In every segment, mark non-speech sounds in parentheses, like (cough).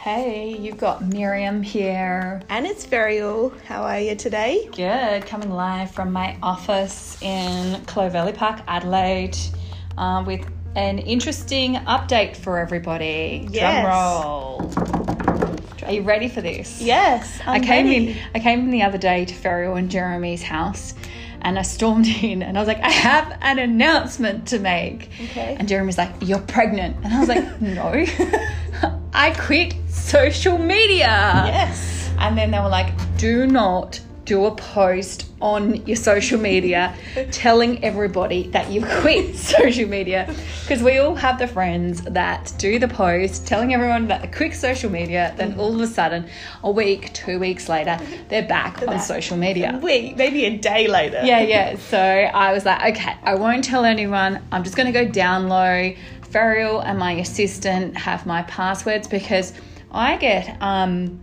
Hey, you've got Miriam here. And it's Verial. How are you today? Good, coming live from my office in Clovelly Park, Adelaide, uh, with an interesting update for everybody. Yes. Drum roll. Are you ready for this? Yes, I'm I came ready. in. I came in the other day to Ferriel and Jeremy's house, and I stormed (laughs) in, and I was like, "I have an announcement to make." Okay. And Jeremy's like, "You're pregnant," and I was like, (laughs) "No, (laughs) I quit social media." Yes. And then they were like, "Do not do a post on your social media telling everybody that you (laughs) quit social media because we all have the friends that do the post telling everyone that they quit social media then all of a sudden a week two weeks later they're back on back. social media Wait, maybe a day later. yeah yeah so i was like okay i won't tell anyone i'm just going to go down low Ferial and my assistant have my passwords because i get um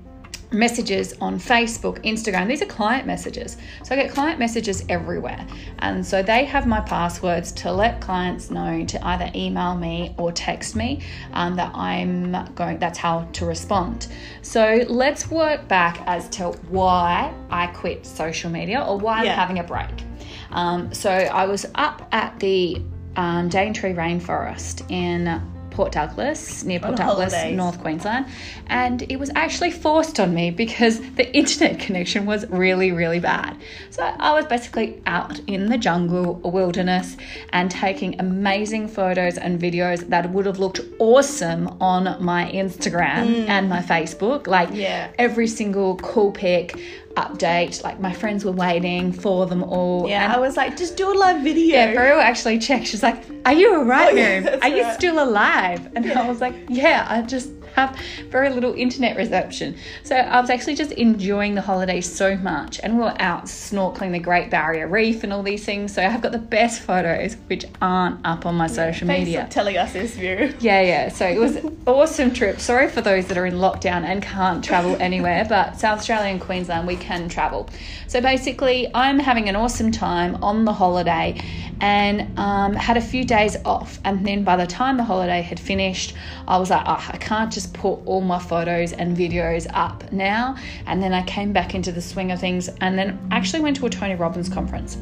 messages on Facebook, Instagram. These are client messages. So I get client messages everywhere. And so they have my passwords to let clients know to either email me or text me um, that I'm going, that's how to respond. So let's work back as to why I quit social media or why I'm having a break. Um, so I was up at the um, Daintree Rainforest in Port Douglas, near Port Douglas, holidays. North Queensland, and it was actually forced on me because the (laughs) internet connection was really, really bad. So I was basically out in the jungle, wilderness, and taking amazing photos and videos that would have looked awesome on my Instagram hmm. and my Facebook. Like Yeah. every single cool pic, update. Like my friends were waiting for them all. Yeah, and I was like, just do a live video. yeah, Beryl actually checked. She's like, "Are you alright, Oh, yeah, Are you still alive?" And I was like, "Yeah, I just have very little internet reception." So I was actually just enjoying the holiday so much, and we were out snorkeling the Great Barrier Reef and all these things. So I've got the best photos, which aren't up on my social Thanks media. telling us this view. Yeah, yeah. So it was an (laughs) awesome trip. Sorry for those that are in lockdown and can't travel anywhere, but South Australia and Queensland, we can travel. So basically, I'm having an awesome time on the holiday and um, had a few days off. And then by the time the holiday had finished, I was like, oh, I can't just put all my photos and videos up now. And then I came back into the swing of things and then actually went to a Tony Robbins conference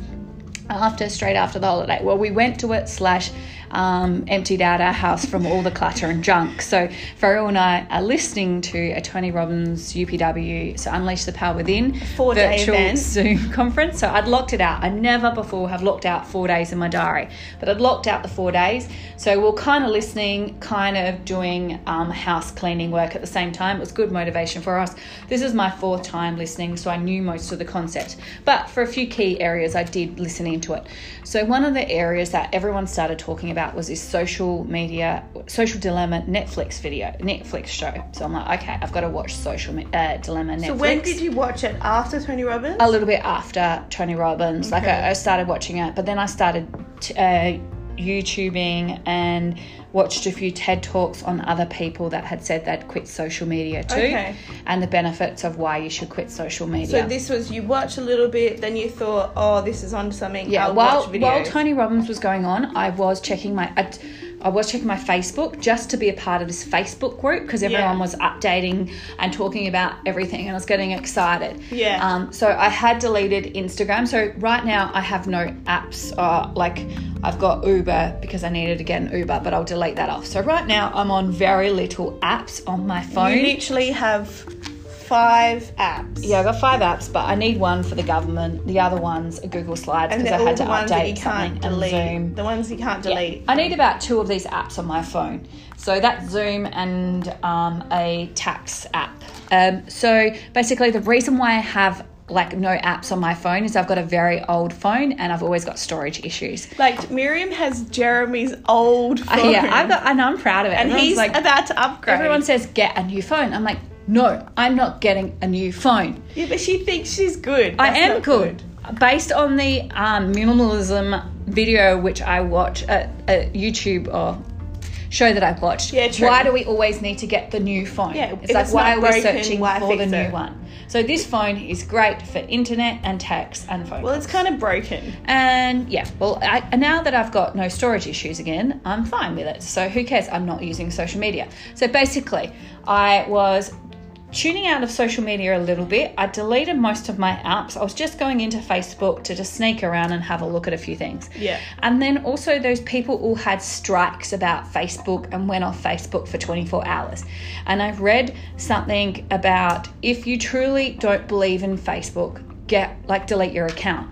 after straight after the holiday. Well, we went to it slash um, emptied out our house from all the clutter and junk. So Farrell and I are listening to a Tony Robbins UPW, so Unleash the Power Within Four-day virtual event. Zoom (laughs) conference. So I'd locked it out. I never before have locked out four days in my diary, but I'd locked out the four days. So we're kind of listening, kind of doing um, house cleaning work at the same time. It was good motivation for us. This is my fourth time listening, so I knew most of the concept. But for a few key areas, I did listen into it. So one of the areas that everyone started talking about was this social media, social dilemma Netflix video, Netflix show. So I'm like, okay, I've got to watch social Me- uh, dilemma Netflix So when did you watch it? After Tony Robbins? a little bit after Tony Robbins. Like I, I started watching it, but then I started t- uh, YouTubing and watched a few TED talks on other people that had said they'd quit social media too, Okay. and the benefits of why you should quit social media. So this was you watched a little bit, then you thought, oh, this is on something. yeah, I'll while watch while Tony Robbins was going on, I was checking my. I, I was checking my Facebook just to be a part of this Facebook group because everyone Yeah. was updating and talking about everything, and I was getting excited. Yeah. Um, so I had deleted Instagram. So right now I have no apps. Uh, like I've got Uber because I needed to get an Uber, but I'll delete that off. So right now I'm on very little apps on my phone. you literally have five apps. yeah, I got five apps, but I need one for the government. The other ones are Google Slides because I had to the that you update something and. Zoom. The ones you can't Yeah. delete. I need about two of these apps on my phone. So that's Zoom and um, a tax app. Um, so basically, the reason why I have like no apps on my phone is I've got a very old phone and I've always got storage issues. Like Miriam has Jeremy's old phone. Uh, yeah, I've got, and I'm proud of it. and Everyone's he's like, about to upgrade. everyone says get a new phone. I'm like, no, I'm not getting a new phone. yeah, but she thinks she's good. I am not good. Based on the um, minimalism video which I watch at, at YouTube or show that I've watched. Yeah, true. Why do we always need to get the new phone? Yeah, it's like it's why are we searching for the new it? one? So this phone is great for internet and text and phone. Well, it's kind of broken. And yeah, well, I, now that I've got no storage issues again, I'm fine with it. So who cares? I'm not using social media. So basically, I was tuning out of social media a little bit. I deleted most of my apps. I was just going into Facebook to just sneak around and have a look at a few things. Yeah. And then also those people all had strikes about Facebook and went off Facebook for 24 hours. And I've read something about if you truly don't believe in Facebook, get like delete your account.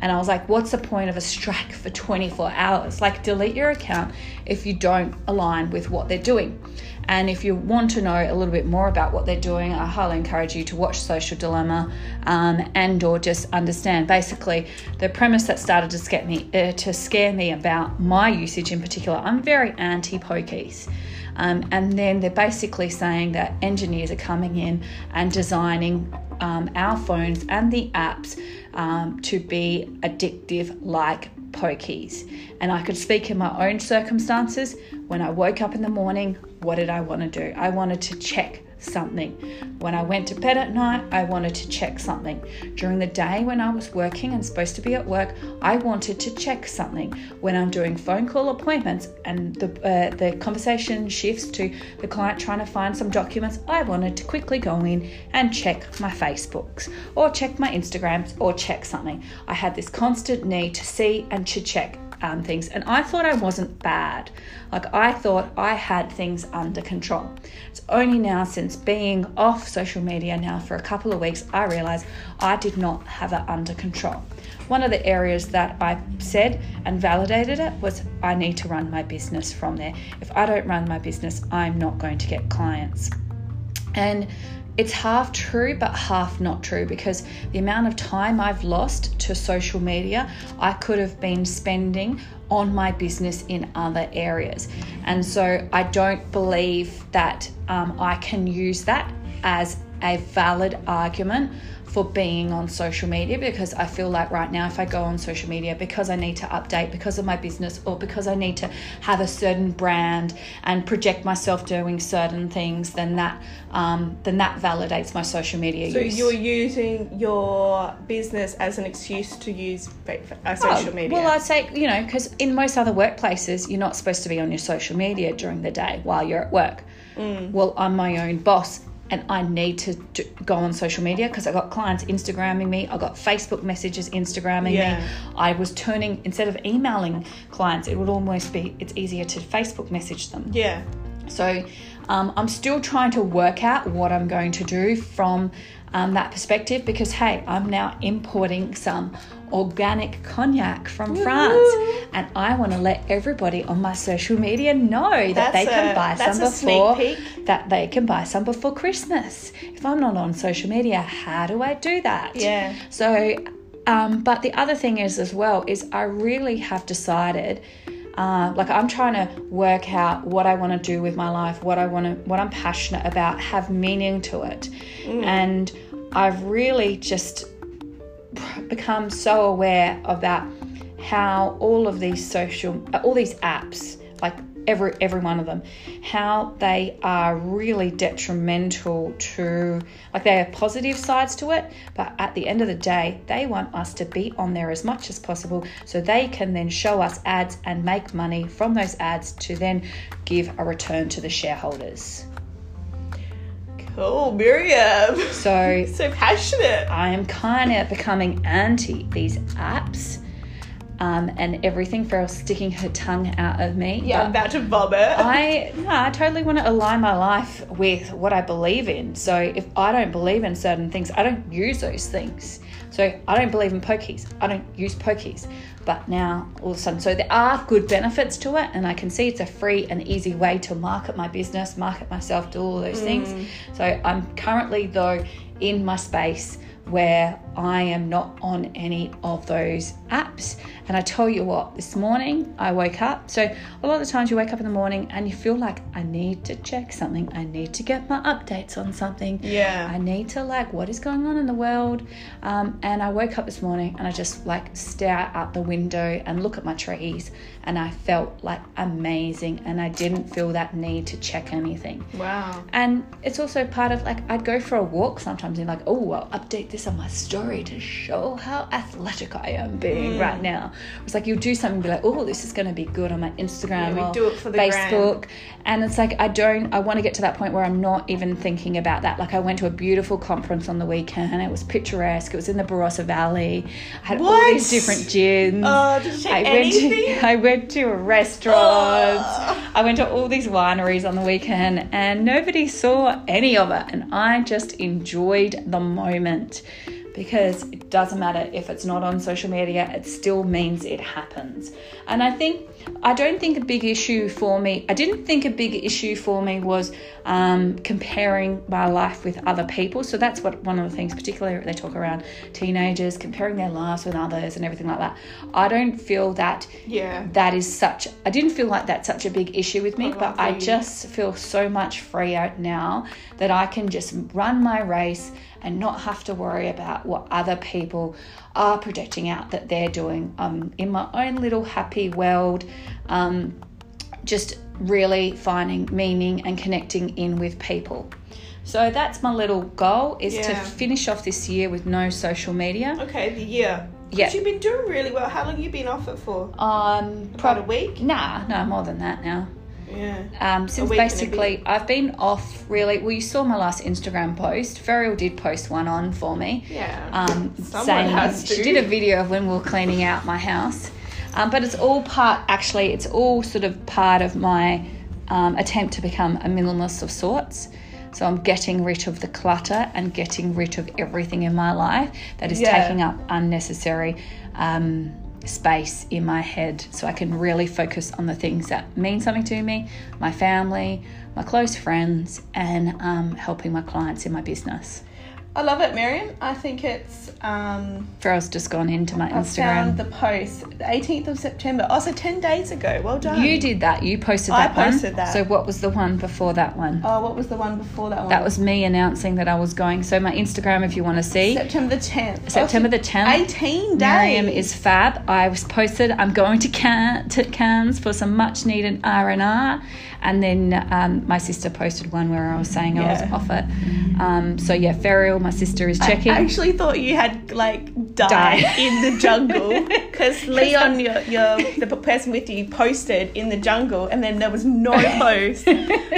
And I was like, what's the point of a strike for 24 hours? Like, delete your account if you don't align with what they're doing. And if you want to know a little bit more about what they're doing, I highly encourage you to watch Social Dilemma um, and or just understand. Basically, the premise that started to scare me uh, to scare me about my usage in particular. I'm very anti pokies. Um, and then they're basically saying that engineers are coming in and designing um, our phones and the apps um, to be addictive like pokies. And I could speak in my own circumstances. When I woke up in the morning, what did I want to do? I wanted to check something. When I went to bed at night, I wanted to check something. During the day when I was working and supposed to be at work, I wanted to check something. When I'm doing phone call appointments and the uh, the conversation shifts to the client trying to find some documents, I wanted to quickly go in and check my Facebooks or check my Instagrams or check something. I had this constant need to see and to check um, things, and I thought I wasn't bad. Like, I thought I had things under control. It's only now, since being off social media now for a couple of weeks, I realized I did not have it under control. One of the areas that I said and validated it was I need to run my business from there. If I don't run my business, I'm not going to get clients. And it's half true but half not true because the amount of time I've lost to social media, I could have been spending on my business in other areas. And so I don't believe that um, I can use that as a valid argument for being on social media because I feel like right now, if I go on social media because I need to update because of my business or because I need to have a certain brand and project myself doing certain things, then that um, then that validates my social media So use. you're using your business as an excuse to use uh, social Oh, media. Well, I'd say, you know, because in most other workplaces, you're not supposed to be on your social media during the day while you're at work. Mm. Well, I'm my own boss and I need to do, go on social media because I got clients Instagramming me, I got Facebook messages Instagramming Yeah. me. I was turning, instead of emailing clients, it would almost be, it's easier to Facebook message them. yeah. So um, I'm still trying to work out what I'm going to do from um, that perspective because, hey, I'm now importing some organic cognac from France and I want to let everybody on my social media know that That's they can a- buy some before that they can buy some before Christmas. If I'm not on social media, how do I do that? Yeah. So, um, but the other thing is as well is I really have decided, uh, like I'm trying to work out what I want to do with my life, what I want to, what I'm passionate about, have meaning to it, and I've really just become so aware about how all of these social, all these apps, like every every one of them, how they are really detrimental to, like they have positive sides to it, but at the end of the day, they want us to be on there as much as possible, so they can then show us ads and make money from those ads to then give a return to the shareholders. Cool, Miriam. So (laughs) so passionate. I am kind of becoming anti these apps um, and everything. for sticking her tongue out of me. Yeah, I'm about to vomit. (laughs) I no, I totally want to align my life with what I believe in. So if I don't believe in certain things, I don't use those things. So I don't believe in pokies. I don't use pokies. But now all of a sudden, so there are good benefits to it, and I can see it's a free and easy way to market my business, market myself, do all those things. So I'm currently though in my space where I am not on any of those apps. And I tell you what, this morning I woke up. So a lot of the times you wake up in the morning and you feel like I need to check something. I need to get my updates on something. Yeah. I need to like what is going on in the world. Um, and I woke up this morning and I just like stare out the window and look at my trees and I felt like amazing and I didn't feel that need to check anything. Wow. And it's also part of like I'd go for a walk sometimes and like, oh, I'll update this on my story to show how athletic I am being Mm. right now. It's like you'll do something and be like, oh, this is going to be good on my Instagram Yeah, or do it for the Facebook. And it's like I don't. I want to get to that point where I'm not even thinking about that. Like I went to a beautiful conference on the weekend. It was picturesque. It was in the Barossa Valley. I had all these different gyms. Oh, did you check I went anything? to I went to (laughs) restaurants. Oh. I went to all these wineries on the weekend and nobody saw any of it. And I just enjoyed the moment because it doesn't matter if it's not on social media, it still means it happens. And I think, I don't think a big issue for me, I didn't think a big issue for me was um, comparing my life with other people. So that's what one of the things, particularly they talk around teenagers, comparing their lives with others and everything like that. I don't feel that Yeah. that is such I didn't feel like that's such a big issue with me, Oh, but I just feel so much freer now that I can just run my race and not have to worry about what other people are projecting out that they're doing. I'm in my own little happy world. Um, just really finding meaning and connecting in with people. So that's my little goal is to finish off this year with no social media. Okay, the year. Yeah. You've been doing really well. How long have you been off it for? Um, About a week? Nah, no more than that now. Yeah. Um, since basically I've been off really. Well, you saw my last Instagram post. Ferial did post one on for me. Yeah. Um, Someone saying she did a video of when we were cleaning out my house. Um, but it's all part. Actually, it's all sort of part of my um, attempt to become a minimalist of sorts. So I'm getting rid of the clutter and getting rid of everything in my life that is Yeah. taking up unnecessary um, space in my head so I can really focus on the things that mean something to me, my family, my close friends, and um, helping my clients in my business. I love it, Miriam. I think it's. Um, Farrell's just gone into my I found Instagram. the post, the 18th of September. Oh, so 10 days ago. Well done. You did that. You posted I that one. posted that. So what was the one before that one? Oh, what was the one before that one? That was me announcing that I was going. So my Instagram, if you want to see, September the 10th. September the 10th. 18 days. Miriam is fab. I was posted. I'm going to Can to Cairns for some much needed R and R, and then um, my sister posted one where I was saying I was off it. Um, so yeah, My sister is checking. I actually thought you had like died Died. in the jungle (laughs) because (laughs) Leon, your, your the person with you, posted in the jungle, and then there was no (laughs) post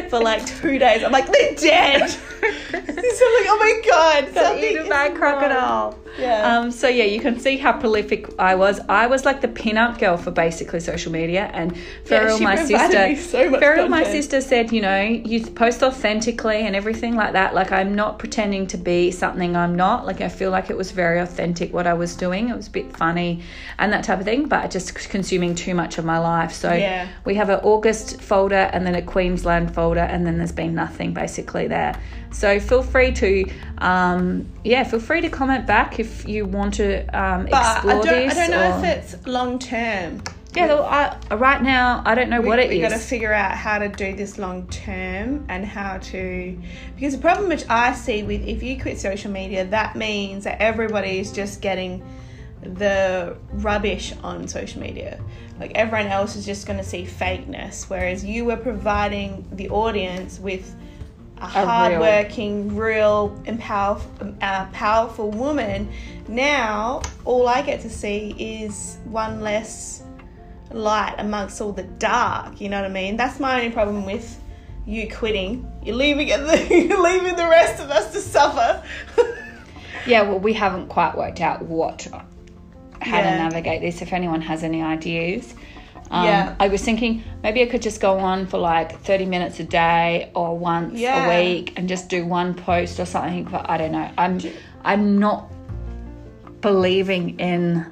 for like two days. I'm like, they're dead. So like, oh my god, Got something eaten by a wrong. crocodile. Yeah. Um, so yeah, you can see how prolific I was. I was like the pin-up girl for basically social media, and Feral, she my sister, so Feral, my sister said, you know, you post authentically and everything like that. Like I'm not pretending to be something I'm not. Like I feel like it was very authentic what I was doing. It was a bit funny and that type of thing, but just consuming too much of my life. So Yeah. we have an August folder and then a Queensland folder, and then there's been nothing basically there. So feel free to, um, yeah, feel free to comment back if you want to um, I explore don't, this. I don't know or- if it's long term. yeah, though, I, right now I don't know we, what it we got to figure out how to do this long term and how to because the problem which i see with if you quit social media that means that everybody is just getting the rubbish on social media like everyone else is just going to see fakeness whereas you were providing the audience with a, real- hardworking real and powerful, uh, powerful woman now all i get to see is one less light amongst all the dark. You know what I mean? That's my only problem with you quitting. You're leaving it. (laughs) You're leaving the rest of us to suffer. (laughs) Yeah, well, we haven't quite worked out what, how Yeah. to navigate this. If anyone has any ideas. Um, Yeah. I was thinking maybe I could just go on for like 30 minutes a day or once Yeah. a week and just do one post or something. But I don't know. I'm I'm not believing in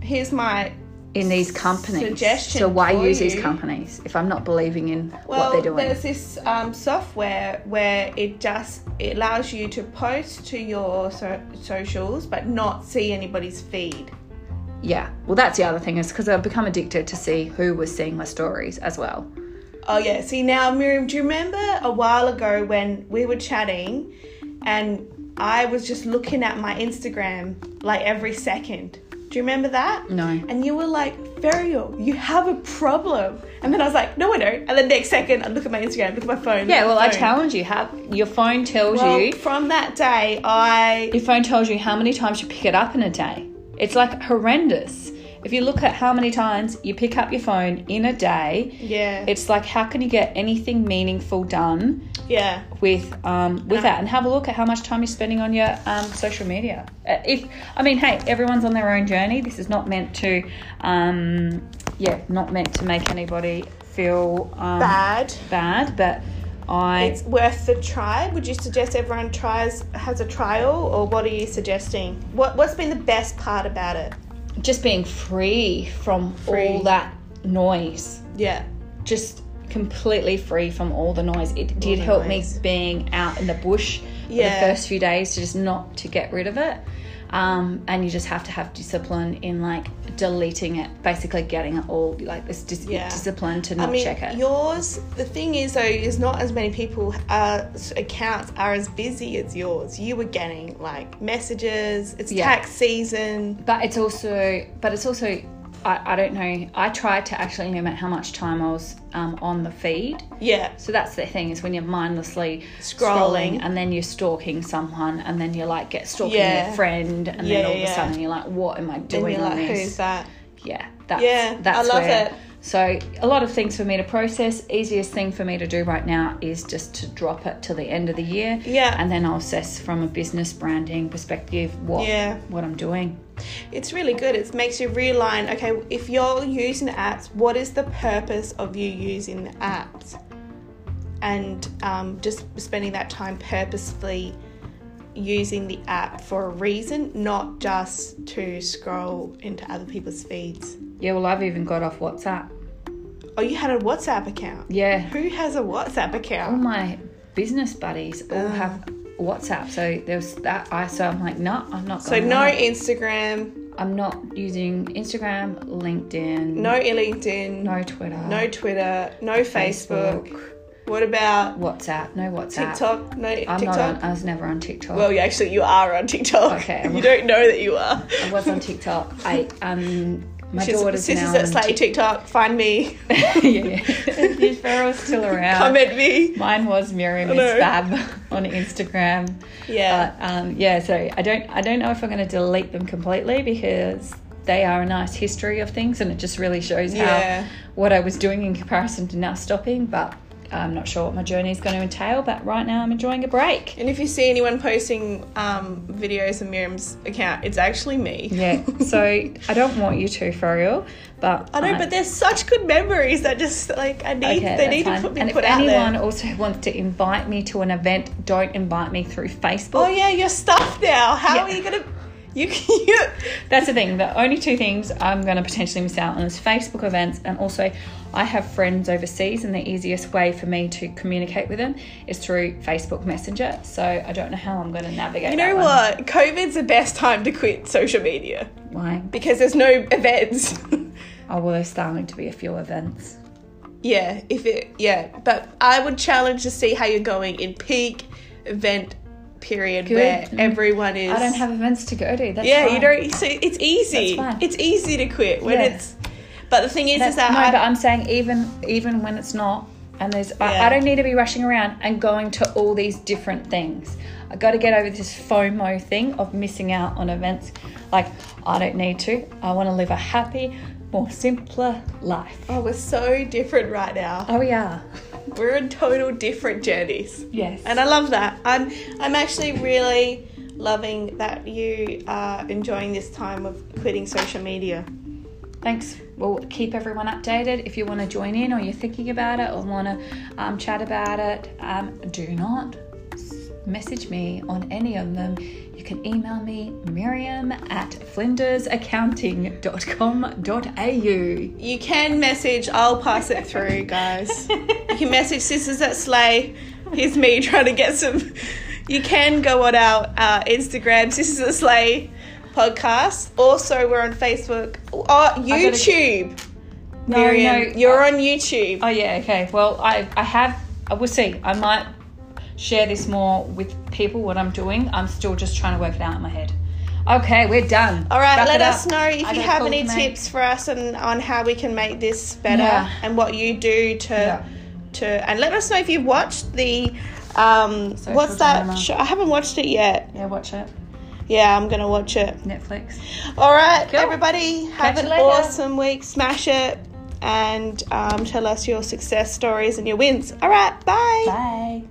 Here's my in these companies. Suggestion so why use these companies if I'm not believing in Well, what they're doing? there's this um, software where it just it allows you to post to your so- socials but not see anybody's feed. Yeah. Well, that's the other thing is because I've become addicted to see who was seeing my stories as well. Oh yeah. See now, Miriam, do you remember a while ago when we were chatting, and I was just looking at my Instagram like every second? Do you remember that? No. And you were like, Ferio, you have a problem. And then I was like, no, I don't. And the next second, I look at my Instagram, look at my phone. Yeah. Well, my I challenge you. Have your phone tells Well, you. from that day, I Your phone tells you how many times you pick it up in a day. It's like horrendous. If you look at how many times you pick up your phone in a day, yeah. it's like how can you get anything meaningful done yeah. with um, with that? And have a look at how much time you're spending on your um, social media. Uh, if i mean hey everyone's on their own journey. This is not meant to um, yeah not meant to make anybody feel um, bad. bad but i It's worth the try. Would you suggest everyone tries has a trial, or what are you suggesting? What What's been the best part about it? just being free from Free. all that noise Yeah, just completely free from all the noise it did help noise. me being out in the bush for the first few days to just not to get rid of it um, and you just have to have discipline in like deleting it basically getting it all like this dis- Yeah. discipline to I not mean, check it yours. The thing is, though, is not as many people uh, accounts are as busy as yours. You were getting like messages. It's Yeah. tax season. but it's also but it's also I, I don't know i tried to actually limit how much time i was um, on the feed Yeah, So that's the thing is when you're mindlessly Scrolling. scrolling, and then you're stalking someone and then you're like get stalking Yeah. your friend and Yeah, then all of a sudden you're like, what am I doing you're on like, this? who's that? Yeah, that's, Yeah, I that's love where, it. So a lot of things for me to process. Easiest thing for me to do right now is just to drop it till the end of the year. Yeah. and then I'll assess from a business branding perspective what Yeah. what I'm doing. It's really good. It makes you realign. Okay, if you're using apps, what is the purpose of you using the apps? And um, just spending that time purposefully using the app for a reason, not just to scroll into other people's feeds. Yeah, well, I've even got off WhatsApp. Oh, you had a WhatsApp account. Yeah, Who has a WhatsApp account? all my business buddies all Ah. have WhatsApp. So there was that. I so I'm like, no, I'm not. So no on. Instagram, I'm not using Instagram, LinkedIn, no LinkedIn, no Twitter, no Twitter, no Facebook. What about WhatsApp, no WhatsApp. TikTok? No I'm TikTok. not on. I was never on TikTok. Well, you actually you are on TikTok. Okay. (laughs) you don't know that you are. I was on TikTok. I um, my She's, daughter's sisters now at Slay TikTok. Find me. (laughs) Yeah, yeah. Farrell's still around. Comment me. Mine was Miriam is. Fab on Instagram. Yeah. But um, yeah, so I don't I don't know if I'm going to delete them completely because they are a nice history of things, and it just really shows Yeah. how what I was doing in comparison to now stopping. But I'm not sure what my journey is going to entail. But right now, I'm enjoying a break. and if you see anyone posting um, videos of Miriam's account, it's actually me. Yeah, (laughs) so I don't want you to, for real, but I know, but there's such good memories that just like I need. Okay, they need fine. to put, and put if out anyone there. also wants to invite me to an event, don't invite me through Facebook. Oh yeah, your stuff now. How Yeah. are you gonna? You you. That's the thing. The only two things I'm going to potentially miss out on is Facebook events, and also I have friends overseas, and the easiest way for me to communicate with them is through Facebook Messenger. So I don't know how I'm going to navigate. You know what? COVID's the best time to quit social media Why? because there's no events. (laughs) Oh well, there's starting to be a few events. Yeah, if it yeah, but I would challenge to see how you're going in peak event period Good. where Mm. everyone is. I don't have events to go to. That's Yeah, fine. you don't. So it's easy. It's easy to quit when Yeah. it's. But the thing is, That's, is that no, I, but I'm saying even even when it's not, and there's I, Yeah. I don't need to be rushing around and going to all these different things. I got to get over this FOMO thing of missing out on events. Like I don't need to. I want to live a happy, more simpler life. oh, we're so different right now. Oh yeah, We're in total different journeys. yes. And I love that. I'm I'm actually really loving that you are enjoying this time of quitting social media. Thanks. We'll keep everyone updated. If you want to join in or you're thinking about it or want to um, chat about it, um, do not message me on any of them. You can email me, Miriam at flindersaccounting.com.au. You can message, I'll pass it through, guys. you can message Sisters at Slay. Here's me trying to get some. You can go on our uh, Instagram, Sisters at Slay podcast. Also, we're on Facebook. Oh, YouTube. No, Miriam, no, you're I- on YouTube. Oh yeah, okay. Well, I I have. We'll see. I might share this more with people. What I'm doing. I'm still just trying to work it out in my head. Okay, we're done. All right, Wrap let us up. know if I you have any tips for us on, on how we can make this better Yeah. and what you do to Yeah. to and let us know if you've watched the um Social what's that show? I haven't watched it yet. Yeah, watch it. Yeah, I'm gonna watch it. Netflix. All right, Cool. everybody, have Catch an awesome week. Smash it and um, tell us your success stories and your wins. All right, bye. Bye.